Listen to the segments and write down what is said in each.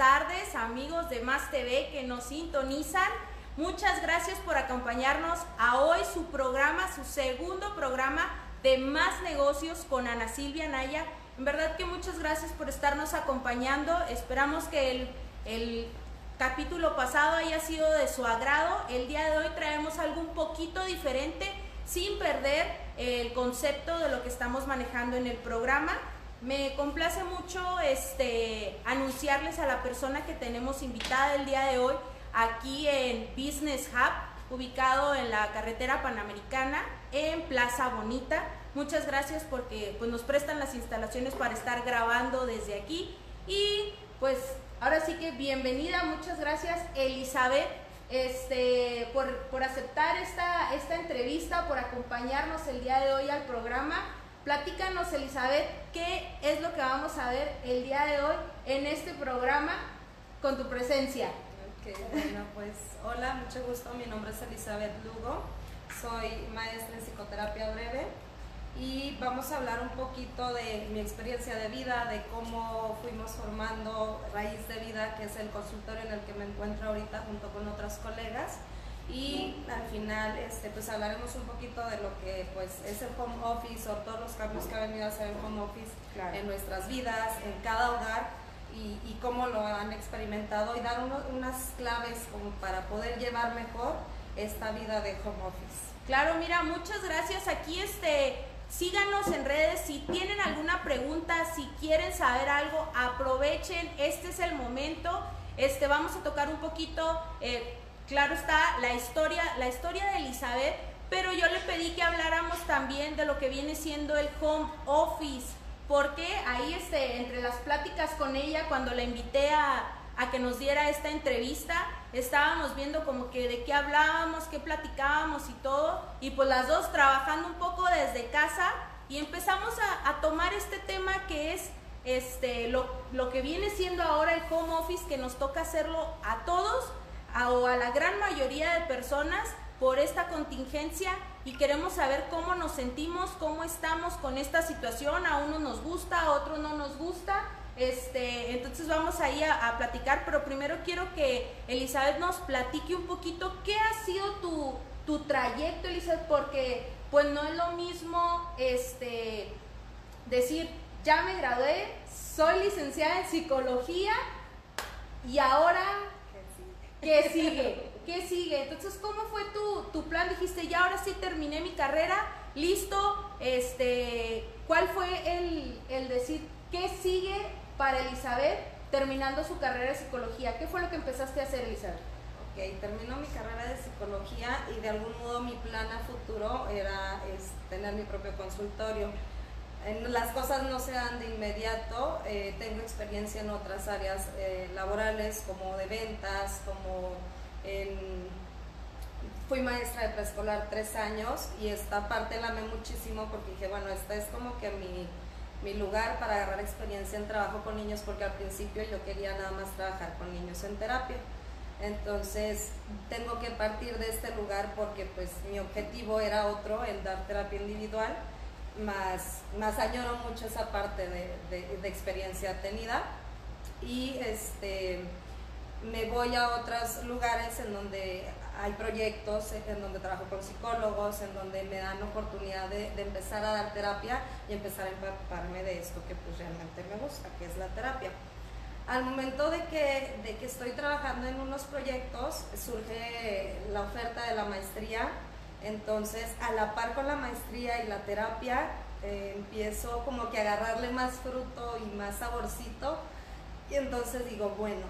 tardes, amigos de Más TV que nos sintonizan. Muchas gracias por acompañarnos a hoy su programa, su segundo programa de Más Negocios con Ana Silvia Naya. En verdad que muchas gracias por estarnos acompañando. Esperamos que el, el capítulo pasado haya sido de su agrado. El día de hoy traemos algo un poquito diferente sin perder el concepto de lo que estamos manejando en el programa. Me complace mucho este, anunciarles a la persona que tenemos invitada el día de hoy aquí en Business Hub, ubicado en la carretera panamericana en Plaza Bonita. Muchas gracias porque pues, nos prestan las instalaciones para estar grabando desde aquí. Y pues ahora sí que bienvenida, muchas gracias Elizabeth este, por, por aceptar esta, esta entrevista, por acompañarnos el día de hoy al programa. Platícanos, Elizabeth, qué es lo que vamos a ver el día de hoy en este programa con tu presencia. Ok, bueno, pues hola, mucho gusto. Mi nombre es Elizabeth Lugo, soy maestra en psicoterapia breve y vamos a hablar un poquito de mi experiencia de vida, de cómo fuimos formando Raíz de Vida, que es el consultorio en el que me encuentro ahorita junto con otras colegas y al final este, pues hablaremos un poquito de lo que pues es el home office o todos los cambios que ha venido a hacer el home office en nuestras vidas, en cada hogar y, y cómo lo han experimentado y dar unas claves como para poder llevar mejor esta vida de home office. Claro, mira, muchas gracias. Aquí este, síganos en redes. Si tienen alguna pregunta, si quieren saber algo, aprovechen. Este es el momento. Este, vamos a tocar un poquito eh, claro está la historia, la historia de Elizabeth, pero yo le pedí que habláramos también de lo que viene siendo el home office, porque ahí este, entre las pláticas con ella, cuando la invité a, a que nos diera esta entrevista, estábamos viendo como que de qué hablábamos, qué platicábamos y todo, y pues las dos trabajando un poco desde casa y empezamos a, a tomar este tema que es este, lo, lo que viene siendo ahora el home office, que nos toca hacerlo a todos a, o a la gran mayoría de personas por esta contingencia y queremos saber cómo nos sentimos, cómo estamos con esta situación. A uno nos gusta, a otro no nos gusta. Este, entonces vamos ahí a, a platicar, pero primero quiero que Elizabeth nos platique un poquito qué ha sido tu, tu trayecto, Elizabeth, porque pues no es lo mismo este, decir, ya me gradué, soy licenciada en psicología y ahora ¿Qué sigue? ¿Qué sigue? Entonces, ¿cómo fue tu, tu plan? Dijiste, ya ahora sí terminé mi carrera, listo, este, ¿cuál fue el, el decir, qué sigue para Elizabeth terminando su carrera de psicología? ¿Qué fue lo que empezaste a hacer, Elizabeth? Ok, termino mi carrera de psicología y de algún modo mi plan a futuro era es, tener mi propio consultorio. En, las cosas no se dan de inmediato, eh, tengo experiencia en otras áreas eh, laborales como de ventas, como en, fui maestra de preescolar tres años y esta parte la amé muchísimo porque dije, bueno, esta es como que mi, mi lugar para agarrar experiencia en trabajo con niños porque al principio yo quería nada más trabajar con niños en terapia. Entonces tengo que partir de este lugar porque pues mi objetivo era otro, el dar terapia individual más, más añoro mucho esa parte de, de, de, experiencia tenida y este, me voy a otros lugares en donde hay proyectos, en donde trabajo con psicólogos, en donde me dan oportunidad de, de empezar a dar terapia y empezar a empaparme de esto que pues realmente me gusta, que es la terapia. Al momento de que, de que estoy trabajando en unos proyectos, surge la oferta de la maestría entonces, a la par con la maestría y la terapia, eh, empiezo como que a agarrarle más fruto y más saborcito. Y entonces digo, bueno,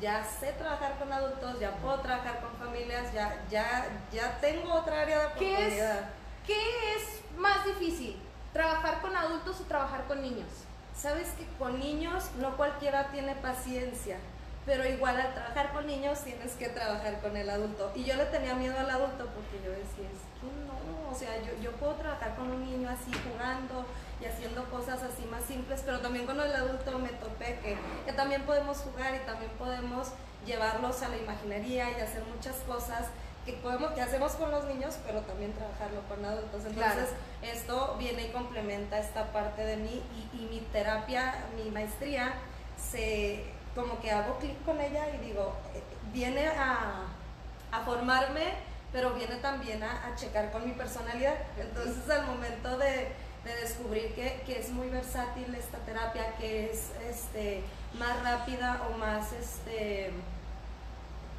ya sé trabajar con adultos, ya puedo trabajar con familias, ya, ya, ya tengo otra área de oportunidad. ¿Qué es, ¿Qué es más difícil? ¿Trabajar con adultos o trabajar con niños? Sabes que con niños no cualquiera tiene paciencia pero igual al trabajar con niños tienes que trabajar con el adulto. Y yo le tenía miedo al adulto porque yo decía, es que no, o sea, yo, yo puedo trabajar con un niño así jugando y haciendo cosas así más simples, pero también con el adulto me topé que, que también podemos jugar y también podemos llevarlos a la imaginería y hacer muchas cosas que podemos que hacemos con los niños, pero también trabajarlo con adultos. Entonces, claro. esto viene y complementa esta parte de mí y, y mi terapia, mi maestría se como que hago clic con ella y digo, eh, viene a, a formarme, pero viene también a, a, checar con mi personalidad. Entonces al momento de, de descubrir que, que, es muy versátil esta terapia, que es este, más rápida o más... Este,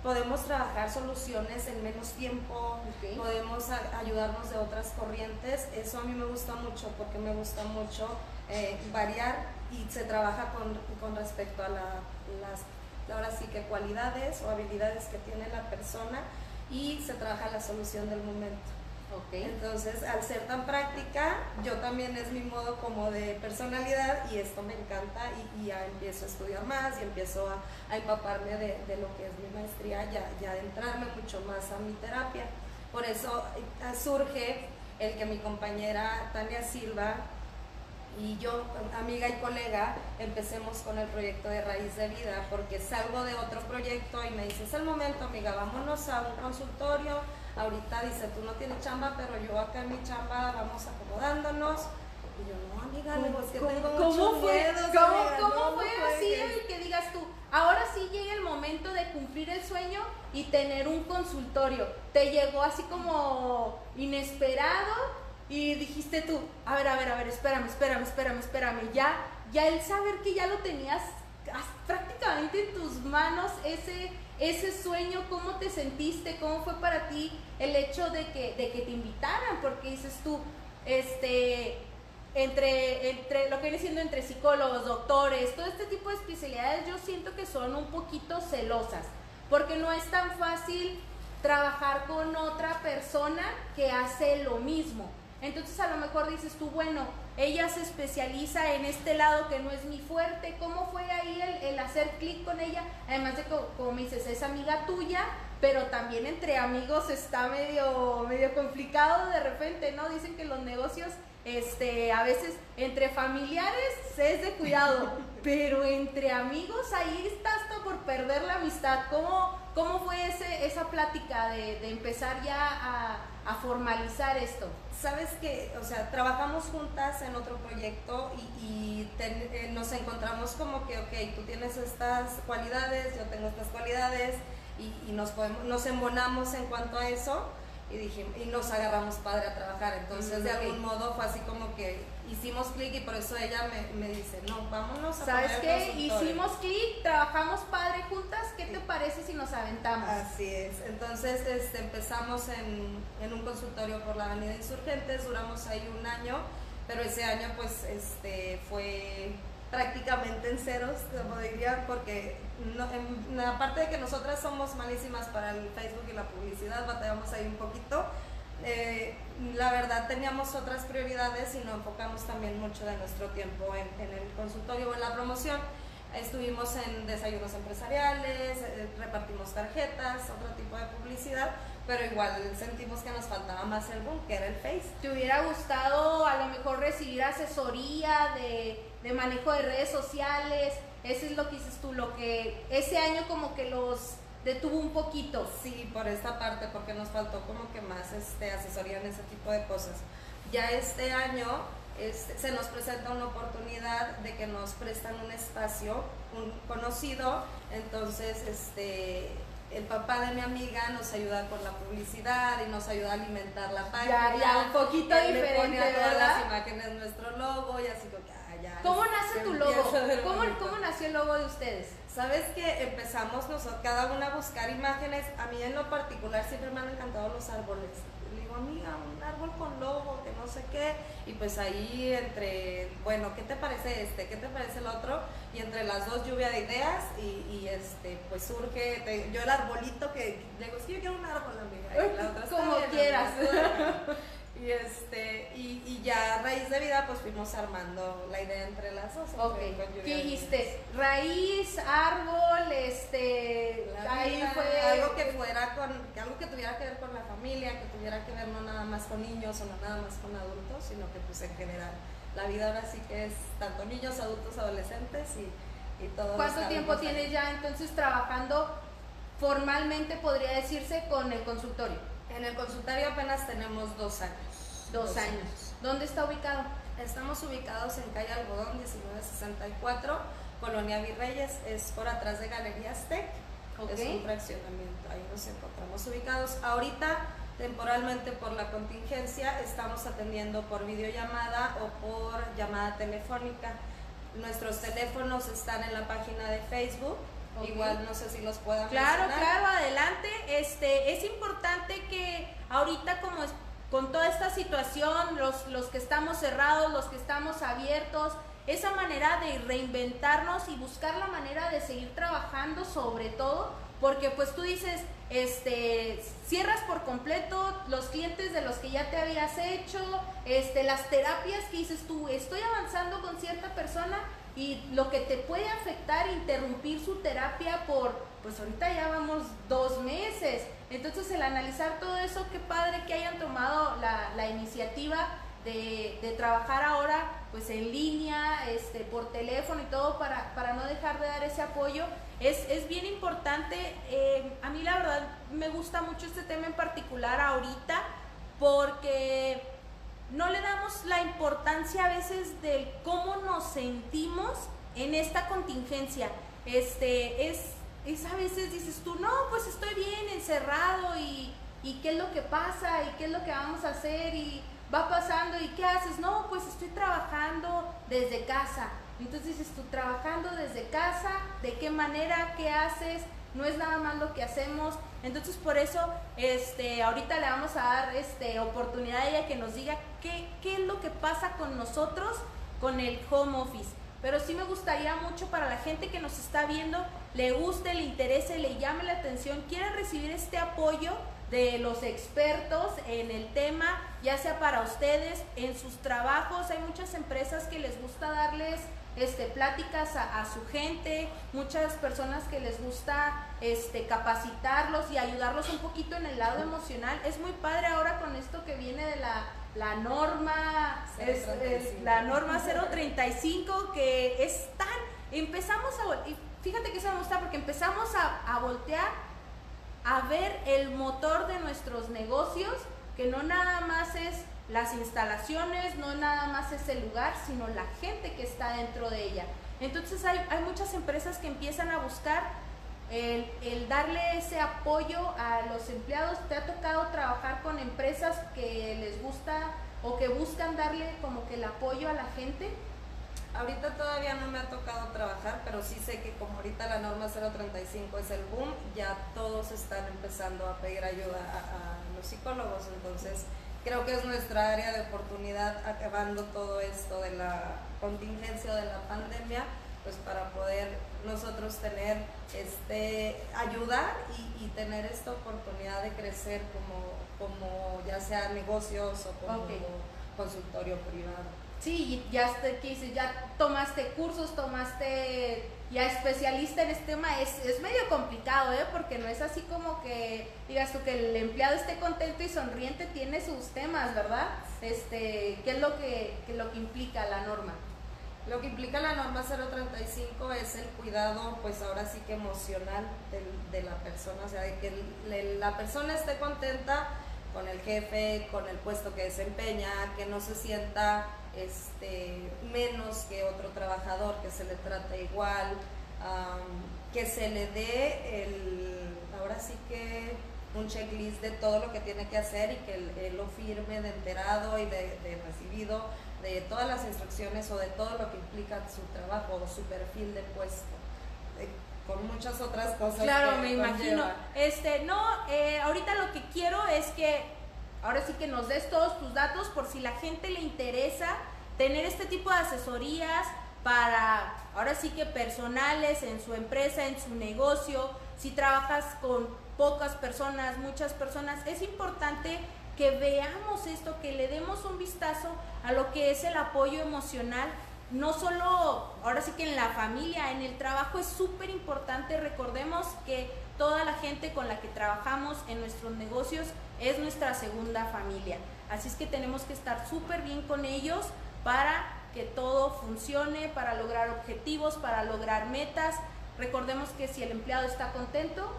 podemos trabajar soluciones en menos tiempo, okay. podemos ayudarnos de otras corrientes. Eso a mí me gusta mucho porque me gusta mucho eh, variar y se trabaja con, con respecto a la, las, ahora sí que cualidades o habilidades que tiene la persona y se trabaja la solución del momento. Okay. Entonces, al ser tan práctica, yo también es mi modo como de personalidad y esto me encanta y, y ya empiezo a estudiar más y empiezo a, a empaparme de, de, lo que es mi maestría, ya, ya adentrarme mucho más a mi terapia. Por eso eh, surge el que mi compañera Tania Silva y yo, amiga y colega, empecemos con el proyecto de Raíz de Vida, porque salgo de otro proyecto y me dice, es el momento, amiga, vámonos a un consultorio. Ahorita dice, tú no tienes chamba, pero yo acá en mi chamba vamos acomodándonos. Y yo, no, amiga, ¿Cómo, es que ¿cómo, tengo ¿cómo mucho fue, miedo, ¿cómo, amiga, cómo no, fue no así puedes". el que digas tú, ahora sí llega el momento de cumplir el sueño y tener un consultorio? ¿Te llegó así como inesperado? Y dijiste tú, a ver, a ver, a ver, espérame, espérame, espérame, espérame. Ya, ya el saber que ya lo tenías prácticamente en tus manos, ese, ese sueño, ¿cómo te sentiste? ¿Cómo fue para ti el hecho de que, de que te invitaran? Porque dices tú, este, entre, entre lo que viene siendo entre psicólogos, doctores, todo este tipo de especialidades, yo siento que son un poquito celosas, porque no es tan fácil trabajar con otra persona que hace lo mismo. Entonces a lo mejor dices tú, bueno, ella se especializa en este lado que no es mi fuerte. ¿Cómo fue ahí el, el hacer clic con ella? Además de que, como me dices, es amiga tuya, pero también entre amigos está medio, medio complicado de repente, ¿no? Dicen que los negocios, este, a veces entre familiares es de cuidado, pero entre amigos ahí está hasta por perder la amistad. ¿Cómo, cómo fue ese, esa plática de, de empezar ya a, a formalizar esto? sabes que, o sea, trabajamos juntas en otro proyecto y, y ten, eh, nos encontramos como que, ok, tú tienes estas cualidades, yo tengo estas cualidades y, y nos, podemos, nos embonamos en cuanto a eso y, dije, y nos agarramos padre a trabajar. Entonces, mm, de algún modo fue así como que hicimos clic y por eso ella me, me, dice, no, vámonos a ¿Sabes qué? Hicimos clic, trabajamos padre juntas, ¿qué te parece si nos aventamos? Así es. Entonces este, empezamos en, en, un consultorio por la Avenida Insurgentes, duramos ahí un año, pero ese año pues este, fue prácticamente en ceros, como diría, porque no, en, aparte de que nosotras somos malísimas para el Facebook y la publicidad, batallamos ahí un poquito. Eh, la verdad teníamos otras prioridades y nos enfocamos también mucho de nuestro tiempo en, en el consultorio o en la promoción. Estuvimos en desayunos empresariales, eh, repartimos tarjetas, otro tipo de publicidad, pero igual sentimos que nos faltaba más el boom, que era el Face. ¿Te hubiera gustado a lo mejor recibir asesoría de, de manejo de redes sociales? Eso es lo que dices tú, lo que ese año como que los detuvo un poquito. Sí, por esta parte, porque nos faltó como que más este, asesoría en ese tipo de cosas. Ya este año este, se nos presenta una oportunidad de que nos prestan un espacio, un conocido, entonces este, el papá de mi amiga nos ayuda con la publicidad y nos ayuda a alimentar la página. Ya, ya, un poquito Él diferente, le pone a todas ¿verdad? las imágenes nuestro logo y así como que, ah, ya. ¿Cómo nace tu logo? ¿Cómo. ¿Cómo nació el logo de ustedes? Sabes que empezamos nosotros, cada una a buscar imágenes. A mí en lo particular siempre me han encantado los árboles. Le digo, amiga, un árbol con logo, que no sé qué. Y pues ahí entre, bueno, ¿qué te parece este? ¿Qué te parece el otro? Y entre las dos lluvia de ideas y, y, este, pues surge, te- yo el arbolito que, digo, es que yo quiero un árbol, amiga. Y la otra, "Está Como bien, quieras. amiga". Y, este, y, y ya a raíz de vida pues fuimos armando la idea entre las dos. Ok, ¿qué dijiste? Raíz, árbol, este, La ahí vida, fue algo que fuera con que algo que tuviera que ver con la familia que tuviera que ver no nada más con niños o no nada más con adultos sino que pues en general la vida ahora sí que es tanto niños adultos adolescentes y, y todo ¿Cuánto tiempo tienes ya entonces trabajando formalmente, podría decirse, con el consultorio? En el consultorio apenas tenemos dos años Dos, años. ¿Dónde está ubicado? estamos ubicados en calle Algodón 1964 Colonia Virreyes, es por atrás de Galerías Tech. Es un fraccionamiento, ahí nos encontramos ubicados. Ahorita, temporalmente por la contingencia, estamos atendiendo por videollamada o por llamada telefónica. Nuestros teléfonos están en la página de Facebook. Igual no sé si los puedan Claro, claro, adelante. Este, es importante que ahorita como con toda esta situación, los, los que estamos cerrados, los que estamos abiertos, esa manera de reinventarnos y buscar la manera de seguir trabajando sobre todo, porque pues tú dices, este, cierras por completo los clientes de los que ya te habías hecho, este, las terapias que dices tú, estoy avanzando con cierta persona y lo que te puede afectar, interrumpir su terapia por, pues ahorita ya vamos dos meses. Entonces el analizar todo eso, qué padre que hayan tomado la, la iniciativa de, de, trabajar ahora pues en línea, este, por teléfono y todo para, para no dejar de dar ese apoyo. Es, es bien importante, eh, a mí la verdad me gusta mucho este tema en particular ahorita porque no le damos la importancia a veces de cómo nos sentimos en esta contingencia. Este, es, es a veces dices tú, no, pues estoy bien encerrado y, y qué es lo que pasa y qué es lo que vamos a hacer y va pasando y qué haces, no, pues estoy trabajando desde casa. Entonces dices tú trabajando desde casa, de qué manera, qué haces, no es nada más lo que hacemos. Entonces por eso este, ahorita le vamos a dar este, oportunidad a ella que nos diga qué, qué es lo que pasa con nosotros con el home office. Pero sí me gustaría mucho para la gente que nos está viendo, le guste, le interese, le llame la atención, quiera recibir este apoyo de los expertos en el tema, ya sea para ustedes, en sus trabajos. Hay muchas empresas que les gusta darles este, pláticas a, su gente, muchas personas que les gusta este, capacitarlos y ayudarlos un poquito en el lado emocional. Es muy padre ahora con esto que viene de la, la norma, es, la norma 035, que es tan, empezamos a, fíjate que se me gusta porque empezamos a, a voltear a ver el motor de nuestros negocios, que no nada más es las instalaciones, no nada más es el lugar, sino la gente que está dentro de ella. Entonces hay, muchas empresas que empiezan a buscar el, el, darle ese apoyo a los empleados. ¿Te ha tocado trabajar con empresas que les gusta o que buscan darle como que el apoyo a la gente? Ahorita todavía no me ha tocado trabajar, pero sí sé que como ahorita la norma 035 es el boom, ya todos están empezando a pedir ayuda a, los psicólogos, entonces creo que es nuestra área de oportunidad acabando todo esto de la contingencia de la pandemia, pues para poder nosotros tener este ayudar y, tener esta oportunidad de crecer como, como ya sea negocios o como consultorio privado. Sí, ya te, ya tomaste cursos, tomaste ya especialista en este tema, es, es medio complicado, ¿eh? porque no es así como que digas tú que el empleado esté contento y sonriente, tiene sus temas, ¿verdad? Este, ¿Qué es lo que, lo que implica la norma? Lo que implica la norma 035 es el cuidado, pues ahora sí que emocional de, de la persona, o sea, de que la persona esté contenta con el jefe, con el puesto que desempeña, que no se sienta este, menos que otro trabajador, que se le trate igual, que se le dé el, ahora sí que un checklist de todo lo que tiene que hacer y que él, lo firme de enterado y de, recibido de todas las instrucciones o de todo lo que implica su trabajo o su perfil de puesto. Eh, con muchas otras cosas. Claro, me imagino. Este, no, eh, ahorita lo que quiero es que ahora sí que nos des todos tus datos por si la gente le interesa tener este tipo de asesorías para, ahora sí que personales en su empresa, en su negocio, si trabajas con pocas personas, muchas personas, es importante que veamos esto, que le demos un vistazo a lo que es el apoyo emocional, no solo, ahora sí que en la familia, en el trabajo. Es súper importante, recordemos que toda la gente con la que trabajamos en nuestros negocios es nuestra segunda familia. Así es que tenemos que estar súper bien con ellos para que todo funcione, para lograr objetivos, para lograr metas. Recordemos que si el empleado está contento,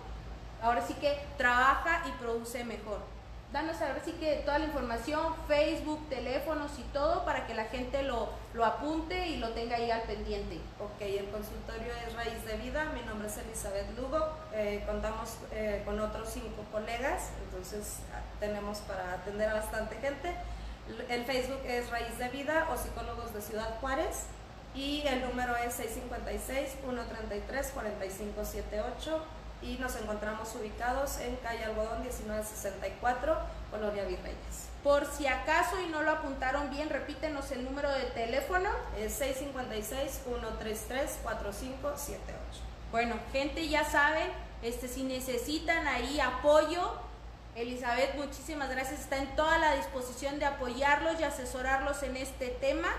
ahora sí que trabaja y produce mejor. danos a ver si que toda la información, Facebook, teléfonos y todo para que la gente lo, lo apunte y lo tenga ahí al pendiente. Ok, el consultorio es Raíz de Vida, mi nombre es Elizabeth Lugo, eh, contamos eh, con otros cinco colegas, entonces ah, tenemos para atender a bastante gente. El Facebook es Raíz de Vida o Psicólogos de Ciudad Juárez y el número es 656-133-4578 y nos encontramos ubicados en calle Algodón 1964, Colonia Virreyes. Por si acaso y no lo apuntaron bien, repítenos el número de teléfono. Es 656-133-4578. Bueno, gente ya sabe, este, si necesitan ahí apoyo, Elizabeth, muchísimas gracias, está en toda la disposición de apoyarlos y asesorarlos en este tema.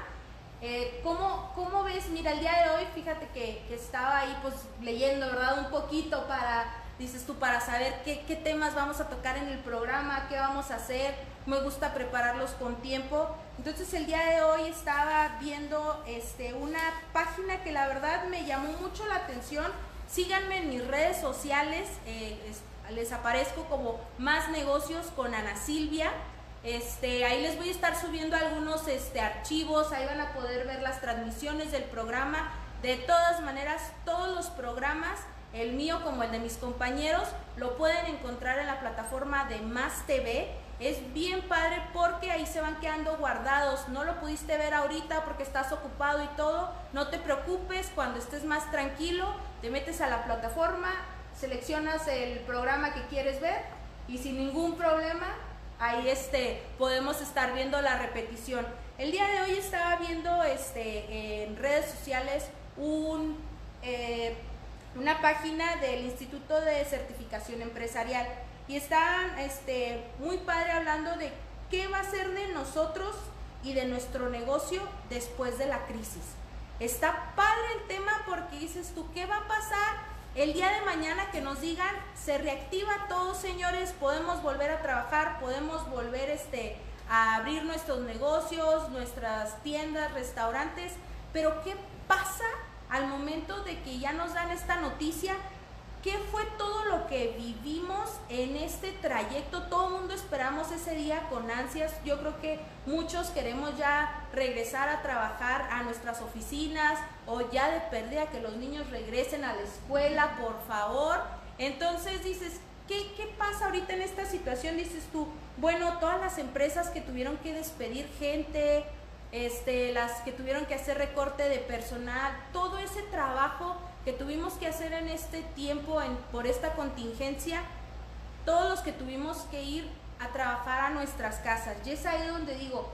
Eh, ¿cómo, ¿cómo, ves? Mira, el día de hoy, fíjate que, que, estaba ahí pues leyendo, ¿verdad? Un poquito para, dices tú, para saber qué, qué, temas vamos a tocar en el programa, qué vamos a hacer. Me gusta prepararlos con tiempo. Entonces el día de hoy estaba viendo este, una página que la verdad me llamó mucho la atención. Síganme en mis redes sociales, eh, les aparezco como Más Negocios con Ana Silvia. Este, ahí les voy a estar subiendo algunos este, archivos, ahí van a poder ver las transmisiones del programa. De todas maneras, todos los programas, el mío como el de mis compañeros, lo pueden encontrar en la plataforma de Más TV. Es bien padre porque ahí se van quedando guardados. No lo pudiste ver ahorita porque estás ocupado y todo. No te preocupes, cuando estés más tranquilo, te metes a la plataforma, seleccionas el programa que quieres ver y sin ningún problema ahí este, podemos estar viendo la repetición. El día de hoy estaba viendo este, en redes sociales un, eh, una página del Instituto de Certificación Empresarial y están este, muy padre hablando de qué va a ser de nosotros y de nuestro negocio después de la crisis. Está padre el tema porque dices tú, ¿qué va a pasar el día de mañana que nos digan, se reactiva todo, señores, podemos volver a trabajar, podemos volver este, a abrir nuestros negocios, nuestras tiendas, restaurantes, pero ¿qué pasa al momento de que ya nos dan esta noticia? ¿Qué fue todo lo que vivimos en este trayecto? Todo el mundo esperamos ese día con ansias. Yo creo que muchos queremos ya regresar a trabajar a nuestras oficinas o ya de pérdida que los niños regresen a la escuela, por favor. Entonces dices, ¿qué, ¿qué pasa ahorita en esta situación? Dices tú, bueno, todas las empresas que tuvieron que despedir gente, este, las que tuvieron que hacer recorte de personal, todo ese trabajo que tuvimos que hacer en este tiempo, en, por esta contingencia, todos los que tuvimos que ir a trabajar a nuestras casas. Y es ahí donde digo,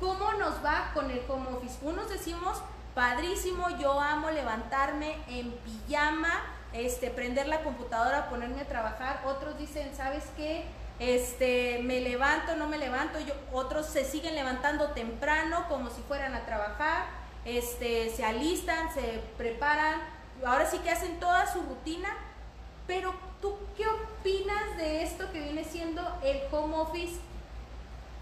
¿cómo nos va con el home office? Unos decimos, padrísimo, yo amo levantarme en pijama, este, prender la computadora, ponerme a trabajar. Otros dicen, ¿sabes qué? Este, me levanto, no me levanto. Yo, otros se siguen levantando temprano como si fueran a trabajar. Este, se alistan, se preparan, ahora sí que hacen toda su rutina, pero tú qué opinas de esto que viene siendo el home office?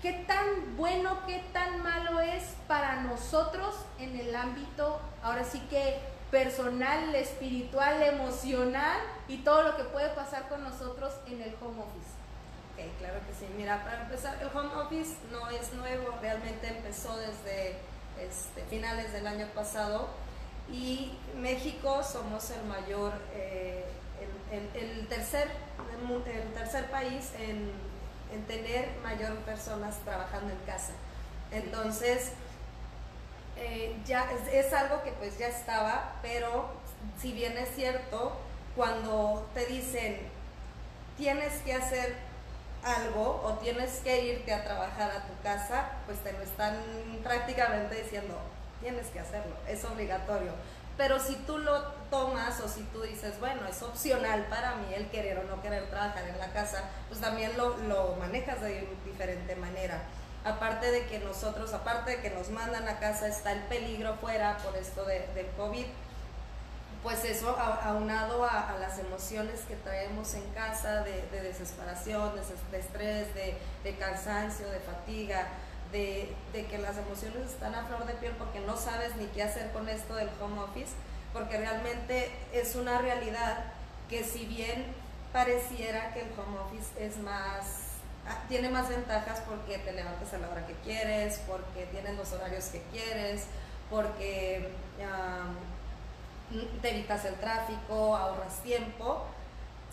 ¿Qué tan bueno, qué tan malo es para nosotros en el ámbito, ahora sí que personal, espiritual, emocional y todo lo que puede pasar con nosotros en el home office? Ok, claro que sí. Mira, para empezar, el home office no es nuevo, realmente empezó desde este, finales del año pasado y México somos el mayor, eh, el, tercer, el tercer país en, tener mayor personas trabajando en casa. Entonces, eh, ya es, algo que pues ya estaba, pero si bien es cierto, cuando te dicen tienes que hacer algo o tienes que irte a trabajar a tu casa, pues te lo están prácticamente diciendo, tienes que hacerlo, es obligatorio. Pero si tú lo tomas o si tú dices, bueno, es opcional para mí el querer o no querer trabajar en la casa, pues también lo, lo manejas de diferente manera. Aparte de que nosotros, aparte de que nos mandan a casa, está el peligro fuera por esto de, del COVID, pues eso aunado a, a, las emociones que traemos en casa de, de desesperación, de, estrés, de, cansancio, de fatiga, de, que las emociones están a flor de piel porque no sabes ni qué hacer con esto del home office, porque realmente es una realidad que si bien pareciera que el home office es más ah, tiene más ventajas porque te levantas a la hora que quieres, porque tienes los horarios que quieres, porque te evitas el tráfico, ahorras tiempo.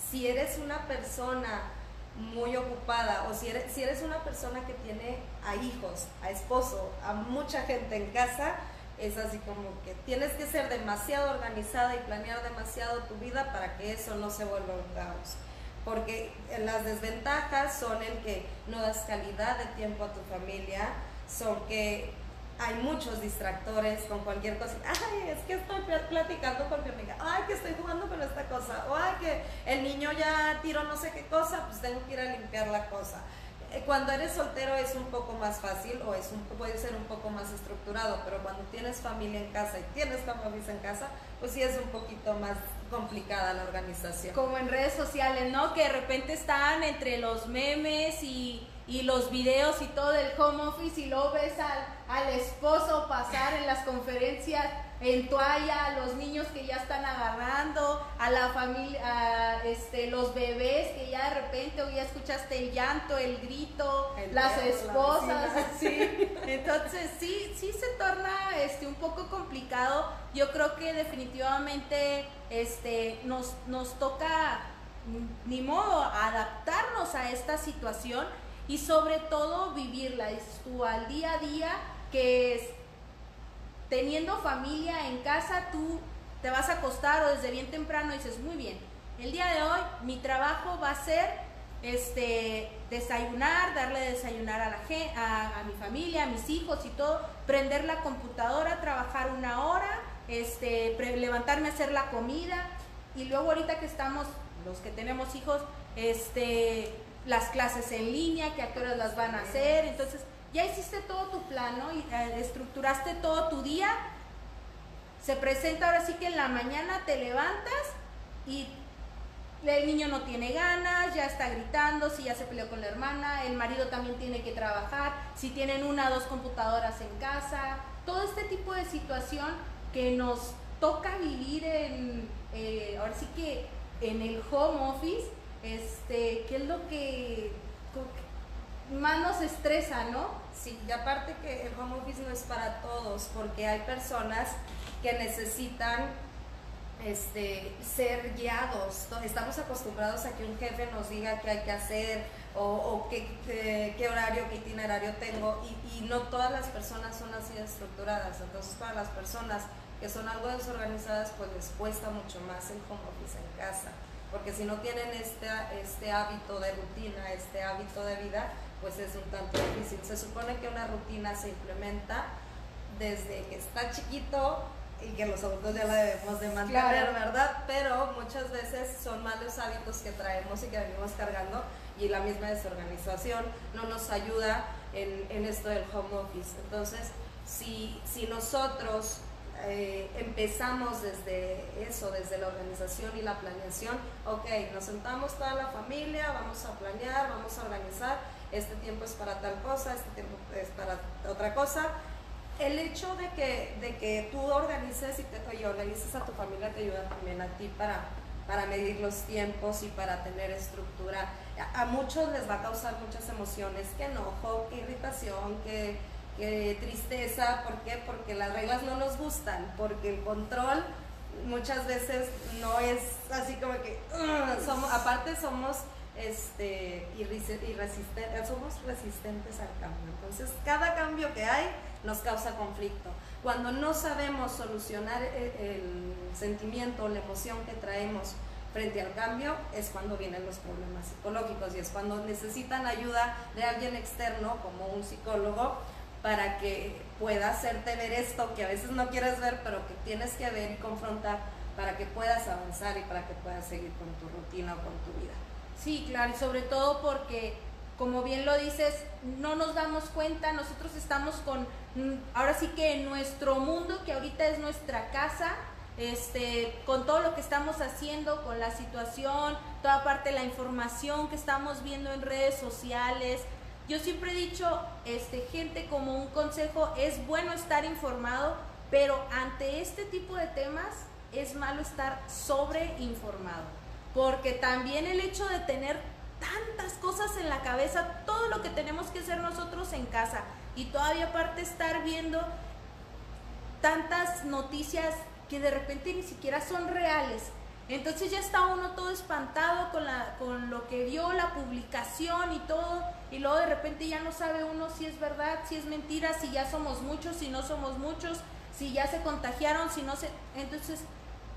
Si eres una persona muy ocupada o si eres, si eres una persona que tiene a hijos, a esposo, a mucha gente en casa, es así como que tienes que ser demasiado organizada y planear demasiado tu vida para que eso no se vuelva un caos. Porque las desventajas son el que no das calidad de tiempo a tu familia, son que hay muchos distractores con cualquier cosa. Ay, es que estoy platicando con mi amiga. Ay, que estoy jugando con esta cosa. O ay, que el niño ya tiró no sé qué cosa, pues tengo que ir a limpiar la cosa. Eh, cuando eres soltero es un poco más fácil o es un, puede ser un poco más estructurado, pero cuando tienes familia en casa y tienes familia en casa, pues sí es un poquito más complicada la organización. Como en redes sociales, ¿no? Que de repente están entre los memes y, y los videos y todo el home office y luego ves al, al esposo pasar en las conferencias en toalla, a los niños que ya están agarrando, a la familia, a este, los bebés que ya de repente o ya escuchaste el llanto, el grito, las esposas, Entonces sí, sí se torna este, un poco complicado. Yo creo que definitivamente este, nos, nos toca, ni modo, adaptarnos a esta situación y sobre todo vivirla, es tú al día a día que es teniendo familia en casa, tú te vas a acostar o desde bien temprano dices, muy bien, el día de hoy mi trabajo va a ser este, desayunar, darle desayunar a, la, a, mi familia, a mis hijos y todo, prender la computadora, trabajar una hora, este, levantarme a hacer la comida y luego ahorita que estamos, los que tenemos hijos, este, las clases en línea, que a qué horas las van a hacer, entonces ya hiciste todo tu plano y eh, estructuraste todo tu día. Se presenta ahora sí que en la mañana te levantas y el niño no tiene ganas, ya está gritando, si ya se peleó con la hermana, el marido también tiene que trabajar, si tienen una o dos computadoras en casa, todo este tipo de situación que nos toca vivir en, eh, ahora sí que en el home office, este, ¿qué es lo que, más nos estresa, ¿no? Sí, y aparte que el home office no es para todos, porque hay personas que necesitan este, ser guiados. Estamos acostumbrados a que un jefe nos diga qué hay que hacer o, qué, horario, qué itinerario tengo y, y, no todas las personas son así estructuradas. Entonces para las personas que son algo desorganizadas pues les cuesta mucho más el home office en casa. Porque si no tienen este, este hábito de rutina, este hábito de vida, pues es un tanto difícil. Se supone que una rutina se implementa desde que está chiquito y que los adultos ya la debemos de mantener, ¿verdad? Pero muchas veces son malos hábitos que traemos y que venimos cargando y la misma desorganización no nos ayuda en, en esto del home office. Entonces, si, si nosotros eh, empezamos desde eso, desde la organización y la planeación, ok, nos sentamos toda la familia, vamos a planear, vamos a organizar este tiempo es para tal cosa, este tiempo es para otra cosa. El hecho de que, de que tú organices y, te, organices a tu familia te ayuda también a ti para, para medir los tiempos y para tener estructura. A, muchos les va a causar muchas emociones, que enojo, que irritación, que, tristeza. ¿Por qué? Porque las reglas no nos gustan, porque el control muchas veces no es así como que, somos, aparte somos este, y, resistentes, somos resistentes al cambio. Entonces, cada cambio que hay nos causa conflicto. Cuando no sabemos solucionar e, el, sentimiento o la emoción que traemos frente al cambio, es cuando vienen los problemas psicológicos y es cuando necesitan ayuda de alguien externo, como un psicólogo, para que pueda hacerte ver esto que a veces no quieres ver, pero que tienes que ver y confrontar para que puedas avanzar y para que puedas seguir con tu rutina o con tu vida. Sí, claro, y sobre todo porque, como bien lo dices, no nos damos cuenta, nosotros estamos con, mm, ahora sí que en nuestro mundo, que ahorita es nuestra casa, este, con todo lo que estamos haciendo, con la situación, toda parte de la información que estamos viendo en redes sociales. Yo siempre he dicho, este, gente, como un consejo, es bueno estar informado, pero ante este tipo de temas es malo estar sobreinformado porque también el hecho de tener tantas cosas en la cabeza, todo lo que tenemos que hacer nosotros en casa y todavía aparte estar viendo tantas noticias que de repente ni siquiera son reales. Entonces ya está uno todo espantado con, la, con lo que vio, la publicación y todo, y luego de repente ya no sabe uno si es verdad, si es mentira, si ya somos muchos, si no somos muchos, si ya se contagiaron, si no se... Entonces,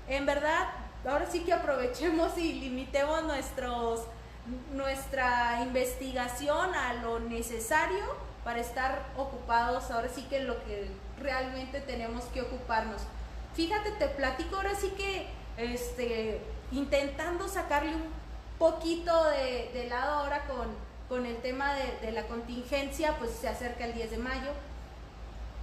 en verdad, ahora sí que aprovechemos y limitemos nuestros, nuestra investigación a lo necesario para estar ocupados, ahora sí que lo que realmente tenemos que ocuparnos. Fíjate, te platico ahora sí que este, intentando sacarle un poquito de, lado ahora con, con el tema de, de, la contingencia, pues se acerca el 10 de mayo.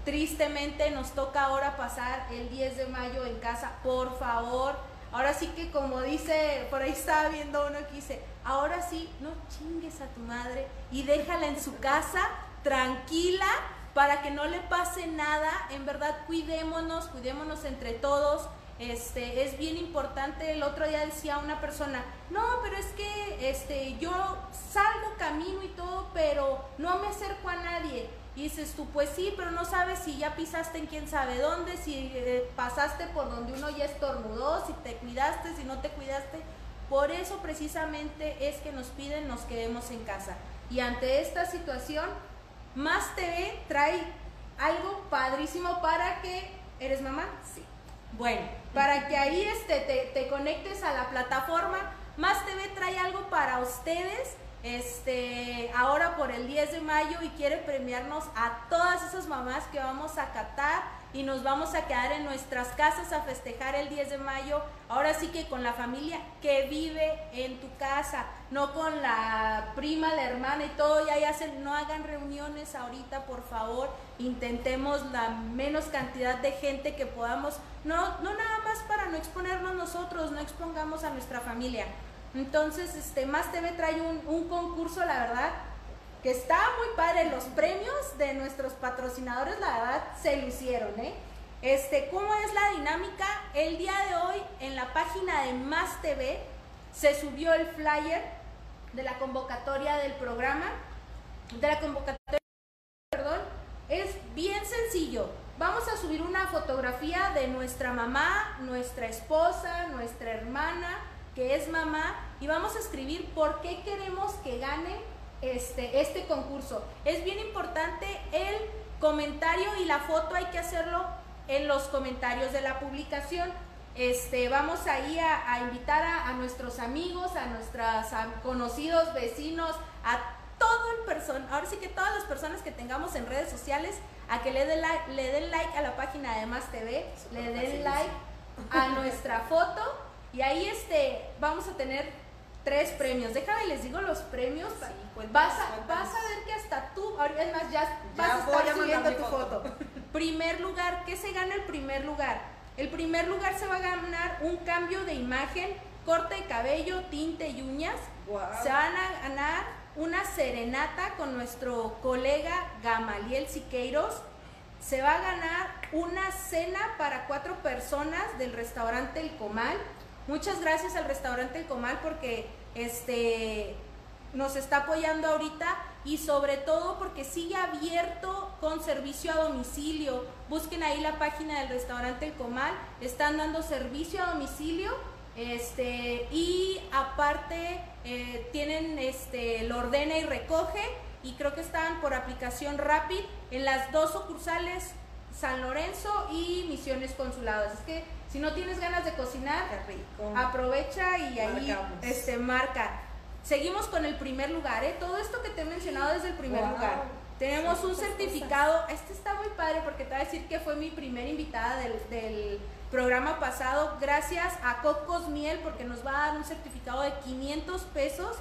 Tristemente nos toca ahora pasar el 10 de mayo en casa, por favor. Ahora sí que como dice, por ahí estaba viendo uno que dice, ahora sí, no chingues a tu madre y déjala en su casa tranquila para que no le pase nada. En verdad, cuidémonos, cuidémonos entre todos. Este, es bien importante. El otro día decía una persona, no, pero es que este, yo salgo, camino y todo, pero no me acerco a nadie. Y dices tú, pues sí, pero no sabes si ya pisaste en quién sabe dónde, si eh, pasaste por donde uno ya estornudó, si te cuidaste, si no te cuidaste. Por eso precisamente es que nos piden nos quedemos en casa. Y ante esta situación, más TV trae algo padrísimo para que... ¿Eres mamá? Sí. Bueno, para que ahí este, te, te conectes a la plataforma, Más TV trae algo para ustedes este, ahora por el 10 de mayo y quiere premiarnos a todas esas mamás que vamos a catar y nos vamos a quedar en nuestras casas a festejar el 10 de mayo, ahora sí que con la familia que vive en tu casa, no con la prima, la hermana y todo, ya hacen, no hagan reuniones ahorita, por favor, intentemos la menos cantidad de gente que podamos, no, no nada más para no exponernos nosotros, no expongamos a nuestra familia, entonces, este, Más TV trae un, concurso, la verdad, que está muy padre. Los premios de nuestros patrocinadores, la verdad, se lucieron, ¿eh? Este, ¿Cómo es la dinámica? El día de hoy, en la página de Más TV, se subió el flyer de la convocatoria del programa, de la convocatoria, perdón, es bien sencillo. Vamos a subir una fotografía de nuestra mamá, nuestra esposa, nuestra hermana, que es mamá, y vamos a escribir por qué queremos que gane este, este concurso. Es bien importante el comentario y la foto hay que hacerlo en los comentarios de la publicación. Este, vamos ahí a, a invitar a, nuestros amigos, a nuestros conocidos, vecinos, a todo el persona, ahora sí que todas las personas que tengamos en redes sociales, a que le den, le den like a la página de Más TV, le den like a nuestra foto y ahí este, vamos a tener tres premios. Déjame les digo los premios. vas, a, vas a ver que hasta tú, es más, ya, vas a estar subiendo tu foto. primer lugar, ¿qué se gana el primer lugar? El primer lugar se va a ganar un cambio de imagen, corte de cabello, tinte y uñas. Se van a ganar una serenata con nuestro colega Gamaliel Siqueiros. Se va a ganar una cena para cuatro personas del restaurante El Comal Muchas gracias al restaurante El Comal porque este, nos está apoyando ahorita y sobre todo porque sigue abierto con servicio a domicilio. Busquen ahí la página del restaurante El Comal, están dando servicio a domicilio este, y aparte eh, tienen este, lo ordena y recoge y creo que están por aplicación Rapid en las dos sucursales San Lorenzo y Misiones Consuladas. Es que si no tienes ganas de cocinar, aprovecha y ahí este, marca. Seguimos con el primer lugar, ¿eh? Todo esto que te he mencionado es el primer lugar. Tenemos un certificado, este está muy padre porque te voy a decir que fue mi primera invitada del, programa pasado, gracias a Cocos Miel porque nos va a dar un certificado de 500 pesos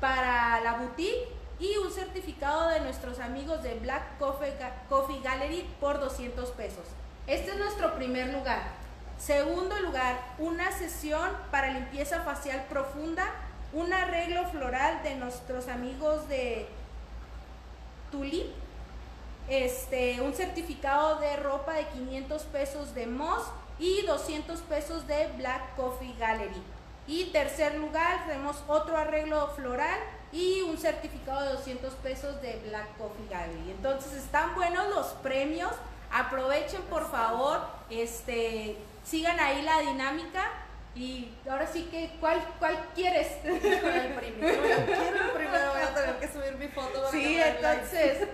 para la boutique y un certificado de nuestros amigos de Black Coffee, Gallery por 200 pesos. Este es nuestro primer lugar. Segundo lugar, una sesión para limpieza facial profunda, un arreglo floral de nuestros amigos de Tulip, este, un certificado de ropa de 500 pesos de Moss y 200 pesos de Black Coffee Gallery. Y tercer lugar, tenemos otro arreglo floral y un certificado de 200 pesos de Black Coffee Gallery. Entonces están buenos los premios, aprovechen por favor, este, sigan ahí la dinámica y ahora sí que, ¿cuál, cuál quieres? el primero, quiero primero, voy a tener que subir mi foto. Sí, entonces,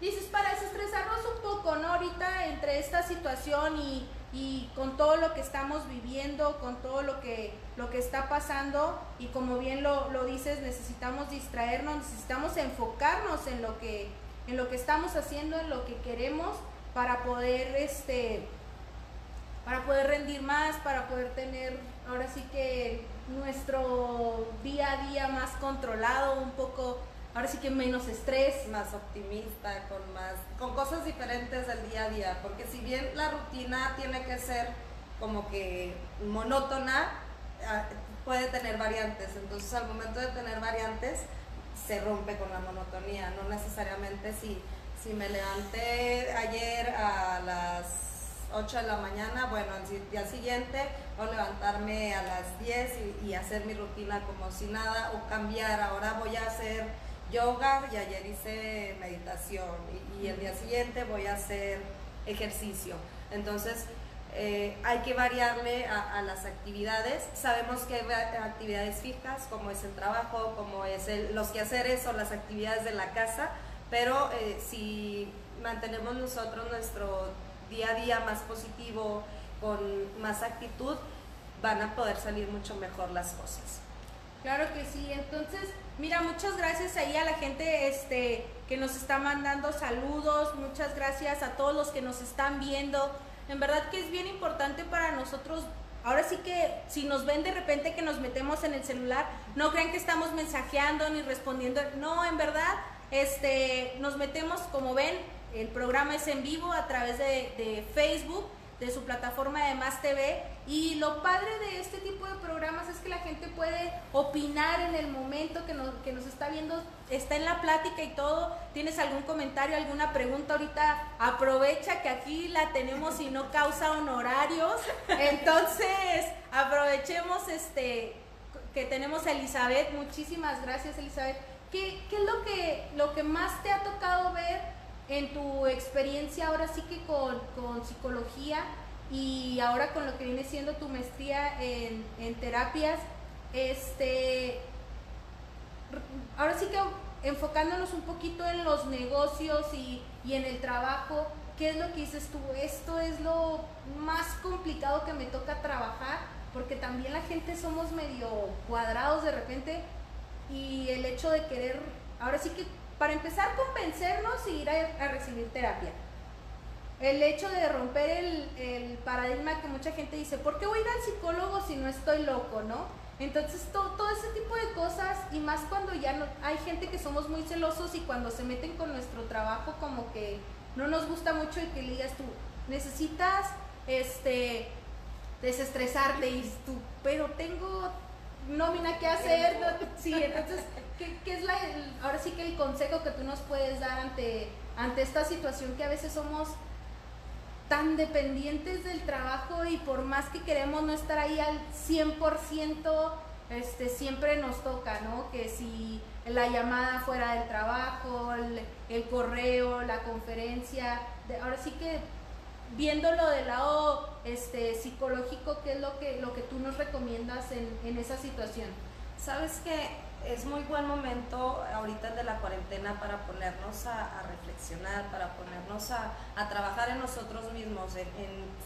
dices, para desestresarnos un poco, ¿no? Ahorita entre esta situación y, y con todo lo que estamos viviendo, con todo lo que, lo que está pasando, y como bien lo, lo dices, necesitamos distraernos, necesitamos enfocarnos en lo que, en lo que estamos haciendo, en lo que queremos, para poder este para poder rendir más, para poder tener ahora sí que nuestro día a día más controlado, un poco, ahora sí que menos estrés. Más optimista, con más, con cosas diferentes del día a día, porque si bien la rutina tiene que ser como que monótona, ah, puede tener variantes, entonces al momento de tener variantes se rompe con la monotonía, no necesariamente si, si me levanté ayer a las 8 de la mañana, bueno, al día siguiente, o levantarme a las 10 y, hacer mi rutina como si nada, o cambiar, ahora voy a hacer yoga y ayer hice meditación y, el día siguiente voy a hacer ejercicio. Entonces, eh, hay que variarle a, las actividades. Sabemos que hay actividades fijas, como es el trabajo, como es el, los quehaceres o las actividades de la casa, pero eh, si mantenemos nosotros nuestro día a día más positivo, con más actitud, van a poder salir mucho mejor las cosas. Claro que sí, entonces, mira, muchas gracias ahí a la gente este, que nos está mandando saludos, muchas gracias a todos los que nos están viendo. En verdad que es bien importante para nosotros Ahora sí que si nos ven de repente que nos metemos en el celular, no crean que estamos mensajeando ni respondiendo. No, en verdad, este, nos metemos, como ven, el programa es en vivo a través de, Facebook, de su plataforma de Más TV. Y lo padre de este tipo de programas es que la gente puede opinar en el momento que nos, que nos está viendo, está en la plática y todo. ¿Tienes algún comentario, alguna pregunta ahorita? Aprovecha que aquí la tenemos y no causa honorarios. Entonces, aprovechemos este que tenemos a Elizabeth. Muchísimas gracias, Elizabeth. ¿Qué, qué es lo que, lo que más te ha tocado ver? En tu experiencia ahora sí que con, psicología y ahora con lo que viene siendo tu maestría en, terapias, este, ahora sí que enfocándonos un poquito en los negocios y, y en el trabajo, ¿qué es lo que dices tú? Esto es lo más complicado que me toca trabajar, porque también la gente somos medio cuadrados de repente y el hecho de querer, ahora sí que para empezar, convencernos y ir a, recibir terapia. El hecho de romper el, paradigma que mucha gente dice, ¿por qué voy a ir al psicólogo si no estoy loco, no? Entonces, todo ese tipo de cosas, y más cuando ya hay gente que somos muy celosos y cuando se meten con nuestro trabajo, como que no nos gusta mucho y que le digas tú, necesitas este desestresarte y pero tengo nómina que hacer, sí, entonces ¿Qué, es la, ahora sí que el consejo que tú nos puedes dar ante, ante esta situación que a veces somos tan dependientes del trabajo y por más que queremos no estar ahí al 100%, este, siempre nos toca, ¿no? Que si la llamada fuera del trabajo, el, correo, la conferencia, ahora sí que viéndolo del lado este, psicológico, ¿qué es lo que, lo que tú nos recomiendas en, en esa situación? Sabes que es muy buen momento ahorita de la cuarentena para ponernos a, reflexionar, para ponernos a, trabajar en nosotros mismos, en,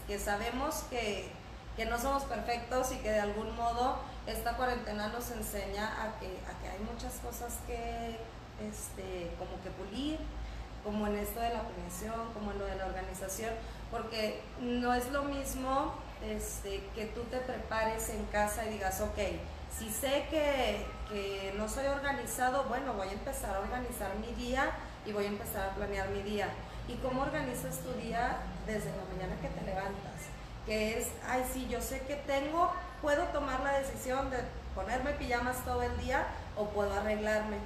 que sabemos que, no somos perfectos y que de algún modo esta cuarentena nos enseña a que, hay muchas cosas que este, como que pulir, como en esto de la prevención, como en lo de la organización, porque no es lo mismo este, que tú te prepares en casa y digas, ok, si sé que, no soy organizado, bueno, voy a empezar a organizar mi día y voy a empezar a planear mi día. ¿Y cómo organizas tu día desde la mañana que te levantas? Que es, ay, sí, yo sé que tengo, puedo tomar la decisión de ponerme pijamas todo el día o puedo arreglarme.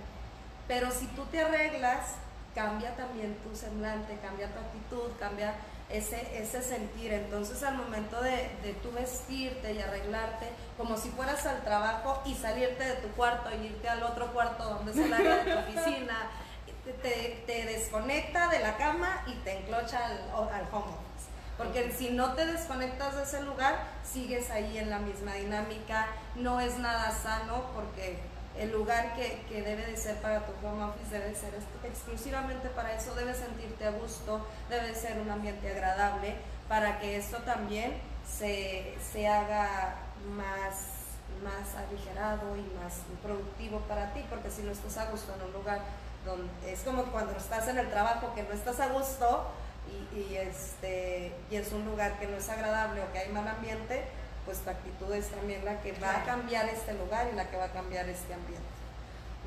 Pero si tú te arreglas cambia también tu semblante, cambia tu actitud, cambia ese, ese sentir. Entonces al momento de, de tú vestirte y arreglarte, como si fueras al trabajo y salirte de tu cuarto y irte al otro cuarto donde es el área de tu oficina, te, te desconecta de la cama y te enclocha al, al home office. Porque si no te desconectas de ese lugar, sigues ahí en la misma dinámica, no es nada sano porque el lugar que, que, debe de ser para tu home office debe ser exclusivamente para eso, debe sentirte a gusto, debe ser un ambiente agradable para que esto también se, se haga más, más aligerado y más productivo para ti, porque si no estás a gusto en un lugar donde es como cuando estás en el trabajo que no estás a gusto y, y este, y es un lugar que no es agradable o que hay mal ambiente, pues tu actitud es también la que va a cambiar este lugar y la que va a cambiar este ambiente.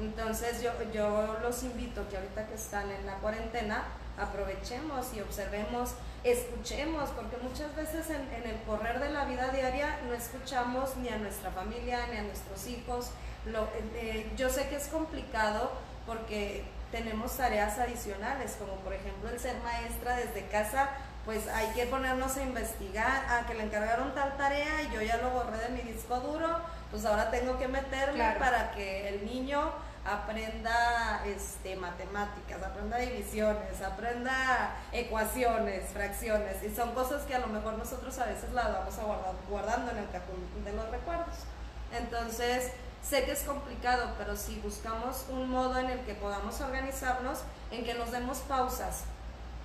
Entonces yo, yo los invito que ahorita que están en la cuarentena, aprovechemos y observemos, escuchemos, porque muchas veces en, en, el correr de la vida diaria no escuchamos ni a nuestra familia, ni a nuestros hijos. Lo, eh, yo sé que es complicado porque tenemos tareas adicionales, como por ejemplo el ser maestra desde casa pues hay que ponernos a investigar, a que le encargaron tal tarea y yo ya lo borré de mi disco duro, pues ahora tengo que meterme claro. para que el niño aprenda este, matemáticas, aprenda divisiones, aprenda ecuaciones, fracciones, y son cosas que a lo mejor nosotros a veces las vamos a guardar, guardando en el cajón de los recuerdos. Entonces, sé que es complicado, pero si buscamos un modo en el que podamos organizarnos, en que nos demos pausas,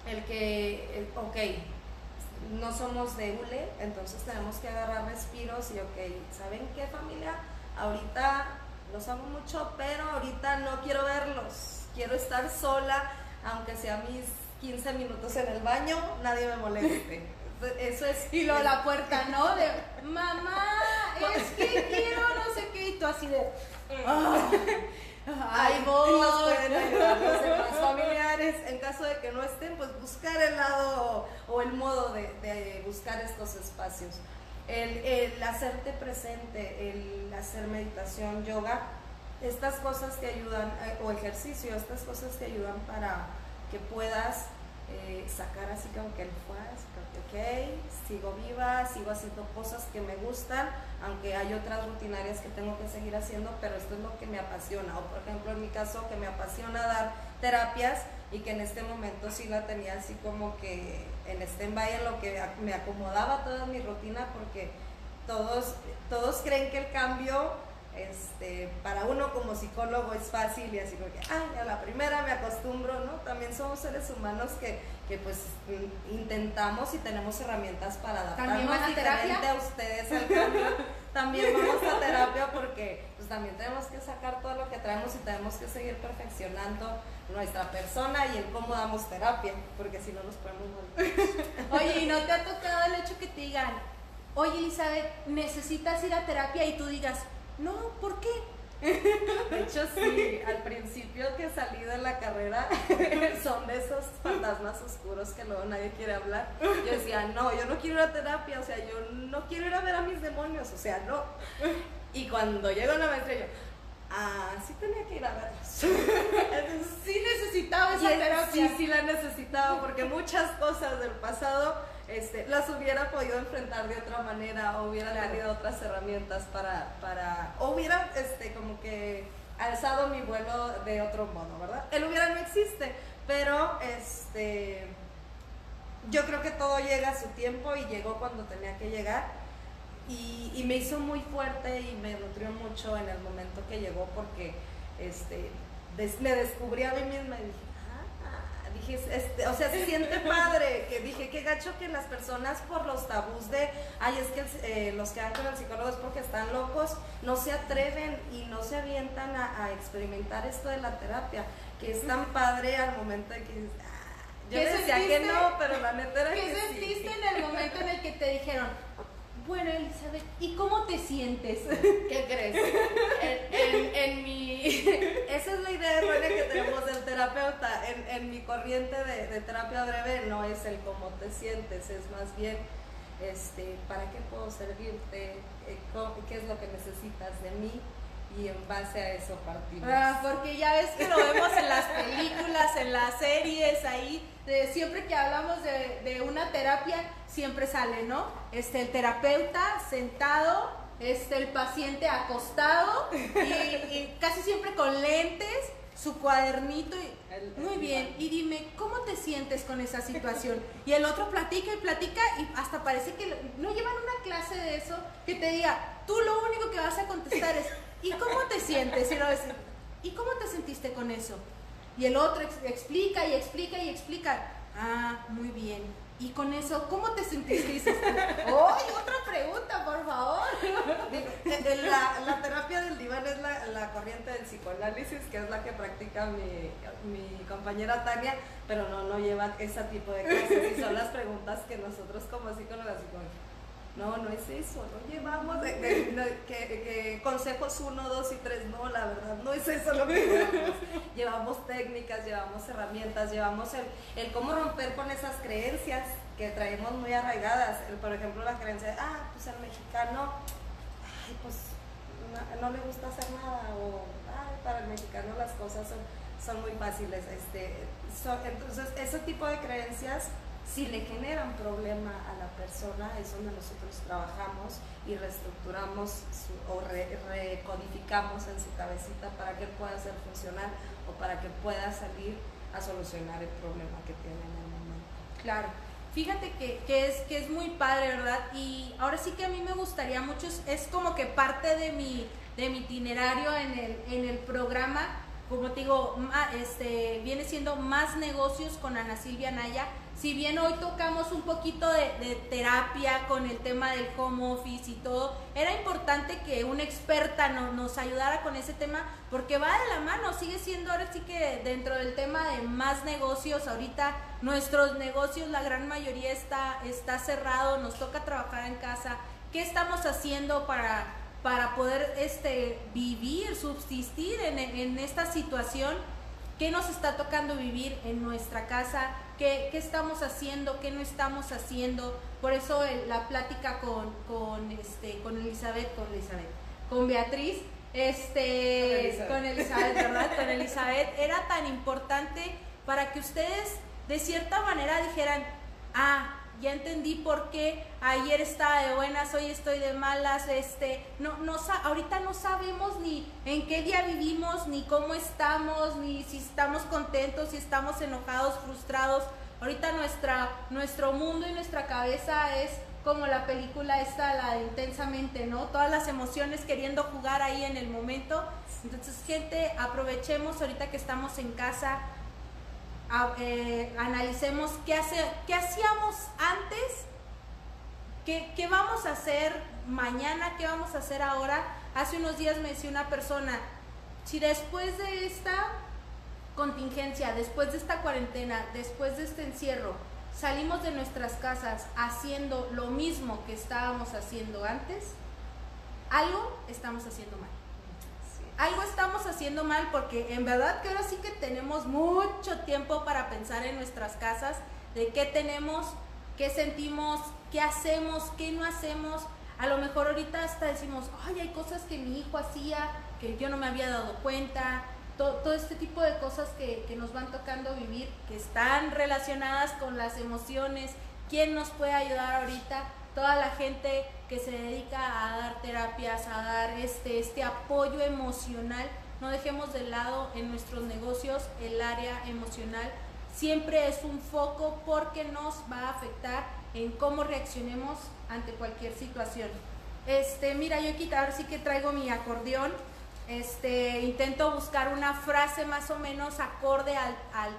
el que, el, ok, no somos de hule, entonces tenemos que agarrar respiros y, ok, ¿saben qué familia? Ahorita los amo mucho, pero ahorita no quiero verlos, quiero estar sola, aunque sea mis 15 minutos en el baño, nadie me moleste. Eso es. Y luego la puerta, ¿no? De mamá, es que quiero no sé qué, y tú así de. Oh. Ahí voy. Nos pueden ayudar los familiares. En caso de que no estén, pues buscar el lado o el modo de, de buscar estos espacios. El, el, hacerte presente, el hacer meditación, yoga, estas cosas te ayudan, eh, o ejercicio, estas cosas te ayudan para que puedas eh, sacar así como que el fuas, sigo viva, sigo haciendo cosas que me gustan, aunque hay otras rutinarias que tengo que seguir haciendo, pero esto es lo que me apasiona. O por ejemplo, en mi caso, que me apasiona dar terapias y que en este momento sí la tenía así como que en stand-by en lo que me acomodaba toda mi rutina porque todos, todos creen que el cambio este, para uno como psicólogo es fácil y así como que, ay, a la primera me acostumbro, ¿no? También somos seres humanos que, que pues intentamos y tenemos herramientas para adaptarnos ¿También a terapia? a ustedes al cambio. también vamos a terapia porque pues también tenemos que sacar todo lo que traemos y tenemos que seguir perfeccionando nuestra persona y el cómo damos terapia, porque si no nos podemos morir. Oye, ¿y no te ha tocado el hecho que te digan, oye Elizabeth, necesitas ir a terapia y tú digas, no, ¿por qué? De hecho, sí, al principio que salí de la carrera son de esos fantasmas oscuros que luego nadie quiere hablar. Yo decía, no, yo no quiero ir a terapia, o sea, yo no quiero ir a ver a mis demonios, o sea, no. Y cuando llego a la maestra, yo, ah, sí tenía que ir a verlos. sí necesitaba esa terapia. Sí, sí la necesitaba, porque muchas cosas del pasado este, las hubiera podido enfrentar de otra manera o hubiera Claro. tenido otras herramientas para, para o hubiera este, como que alzado mi vuelo de otro modo, ¿verdad? El hubiera no existe, pero este, yo creo que todo llega a su tiempo y llegó cuando tenía que llegar y, y me hizo muy fuerte y me nutrió mucho en el momento que llegó porque este, des- me descubrí a mí misma y dije, dije, este, o sea, se siente padre, que dije, qué gacho que las personas por los tabús de, ay, es que eh, los que van con el psicólogo es porque están locos, no se atreven y no se avientan a, a experimentar esto de la terapia, que es tan padre al momento de que dices, ah, yo ¿Qué decía que no, pero la neta era ¿Qué que sí. sentiste en el momento en el que te dijeron, bueno Elizabeth, ¿y cómo te sientes? ¿Qué crees? En, en- mi. Esa es la idea errónea que tenemos del terapeuta. En, en mi corriente de, de terapia breve no es el cómo te sientes, es más bien este, para qué puedo servirte, Eh, qué es lo que necesitas de mí. Y en base a eso partimos. Ah, porque ya ves que lo vemos en las películas, en las series, ahí, de siempre que hablamos de, de una terapia, siempre sale, ¿no? Este, el terapeuta sentado, este, el paciente acostado y, y casi siempre con lentes, su cuadernito y muy bien, y dime, ¿cómo te sientes con esa situación? Y el otro platica y platica y hasta parece que no llevan una clase de eso que te diga, tú lo único que vas a contestar es, ¿y cómo te sientes? Y, ¿y cómo te sentiste con eso? Y el otro explica y explica y explica, ah, muy bien. Y con eso, ¿cómo te sentiste? ¡ay, otra pregunta, por favor! La, la terapia del diván es la, la, corriente del psicoanálisis, que es la que practica mi, mi compañera Tania, pero no, no lleva ese tipo de cosas. Y son las preguntas que nosotros como psicólogas, no, no es eso, no llevamos de, que, consejos 1, 2 y 3, no, la verdad, no es eso lo que llevamos. llevamos técnicas, llevamos herramientas, llevamos el, el, cómo romper con esas creencias que traemos muy arraigadas. por ejemplo, la creencia de, ah, pues el mexicano, ay, pues no, le gusta hacer nada, o ay, para el mexicano las cosas son, son muy fáciles. Este, entonces, ese tipo de creencias si le generan problema a la persona, es donde nosotros trabajamos y reestructuramos o recodificamos en su cabecita para que pueda ser funcional o para que pueda salir a solucionar el problema que tiene en el momento. Claro. Fíjate que, es, que es muy padre, ¿verdad? Y ahora sí que a mí me gustaría mucho, es como que parte de mi, de mi itinerario en el, en el programa, como te digo, este, viene siendo más negocios con Ana Silvia Naya si bien hoy tocamos un poquito de, terapia con el tema del home office y todo, era importante que una experta nos ayudara con ese tema porque va de la mano, sigue siendo ahora sí que dentro del tema de más negocios, ahorita nuestros negocios, la gran mayoría está, está cerrado, nos toca trabajar en casa. ¿Qué estamos haciendo para, para poder este, vivir, subsistir en, en esta situación? ¿Qué nos está tocando vivir en nuestra casa? Qué, estamos haciendo, qué no estamos haciendo. Por eso la plática con, con, este, con Elizabeth, con Elizabeth, con Beatriz, este, con Elizabeth, ¿verdad? Con Elizabeth era tan importante para que ustedes de cierta manera dijeran, ah, ya entendí por qué ayer estaba de buenas, hoy estoy de malas, este, no, no, ahorita no sabemos ni en qué día vivimos, ni cómo estamos, ni si estamos contentos, si estamos enojados, frustrados. Ahorita nuestra, nuestro mundo y nuestra cabeza es como la película esta, la de intensamente, ¿no? Todas las emociones queriendo jugar ahí en el momento. Entonces, gente, aprovechemos ahorita que estamos en casa, eh, analicemos qué, hacíamos antes, qué, qué vamos a hacer mañana, qué vamos a hacer ahora. Hace unos días me decía una persona, si después de esta contingencia, después de esta cuarentena, después de este encierro, salimos de nuestras casas haciendo lo mismo que estábamos haciendo antes, algo estamos haciendo mal algo estamos haciendo mal porque en verdad que ahora sí que tenemos mucho tiempo para pensar en nuestras casas, de qué tenemos, qué sentimos, qué hacemos, qué no hacemos. A lo mejor ahorita hasta decimos, ay, hay cosas que mi hijo hacía que yo no me había dado cuenta. Todo, este tipo de cosas que, que nos van tocando vivir, que están relacionadas con las emociones. ¿Quién nos puede ayudar ahorita? Toda la gente que se dedica a dar terapias, a dar este, este apoyo emocional, no dejemos de lado en nuestros negocios el área emocional. Siempre es un foco porque nos va a afectar en cómo reaccionemos ante cualquier situación. Este, mira, yo aquí ahora sí que traigo mi acordeón. Este, intento buscar una frase más o menos acorde al,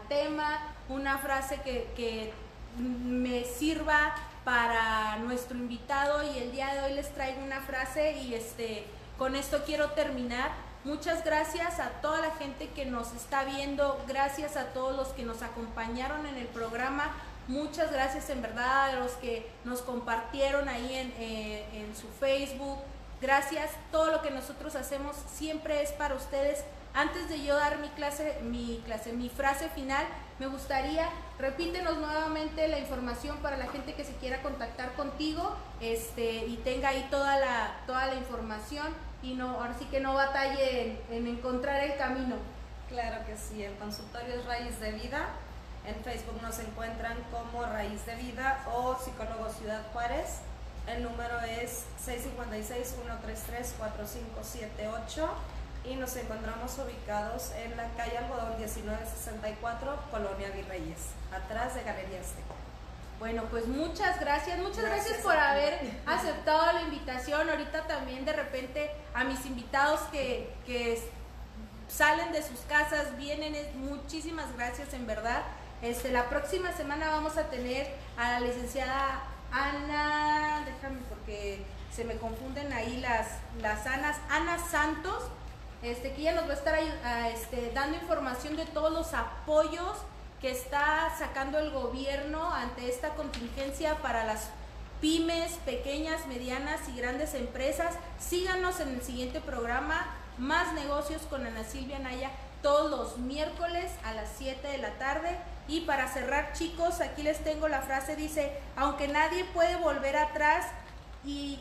tema, una frase que me sirva para nuestro invitado y el día de hoy les traigo una frase y este con esto quiero terminar. Muchas gracias a toda la gente que nos está viendo, gracias a todos los que nos acompañaron en el programa, muchas gracias en verdad a los que nos compartieron ahí en, eh, en su Facebook, gracias, todo lo que nosotros hacemos siempre es para ustedes. Antes de yo dar mi clase, mi clase, mi frase final, me gustaría, repítenos nuevamente la información para la gente que se quiera contactar contigo este, y tenga ahí toda la, toda la información. y no, ahora sí que no batalle en, encontrar el camino. Claro que sí, el consultorio es Raíz de Vida. En Facebook nos encuentran como Raíz de Vida o Psicólogo Ciudad Juárez. El número es 656-133-4578 y nos encontramos ubicados en la calle Algodón 1964, Colonia Virreyes, atrás de Galería Azteca. Bueno, pues muchas gracias, muchas gracias, por haber aceptado la invitación. Ahorita también de repente a mis invitados que, que salen de sus casas, vienen, muchísimas gracias en verdad. Este, la próxima semana vamos a tener a la licenciada Ana, déjame porque se me confunden ahí las, las Anas, Ana Santos, este, que ella nos va a estar este, dando información de todos los apoyos que está sacando el gobierno ante esta contingencia para las pymes, pequeñas, medianas y grandes empresas. Síganos en el siguiente programa, Más Negocios con Ana Silvia Naya, todos los miércoles a las 7 de la tarde. Y para cerrar, chicos, aquí les tengo la frase, dice, aunque nadie puede volver atrás y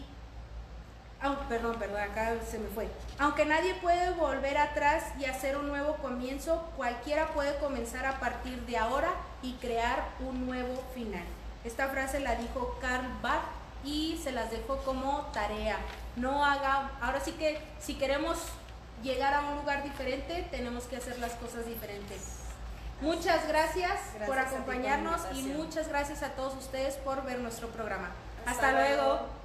perdón, perdón, acá se me fue. Aunque nadie puede volver atrás y hacer un nuevo comienzo, cualquiera puede comenzar a partir de ahora y crear un nuevo final. Esta frase la dijo Karl Barth y se las dejo como tarea. No haga, ahora sí que si queremos llegar a un lugar diferente, tenemos que hacer las cosas diferentes. Muchas gracias, por acompañarnos y muchas gracias a todos ustedes por ver nuestro programa. Hasta, luego.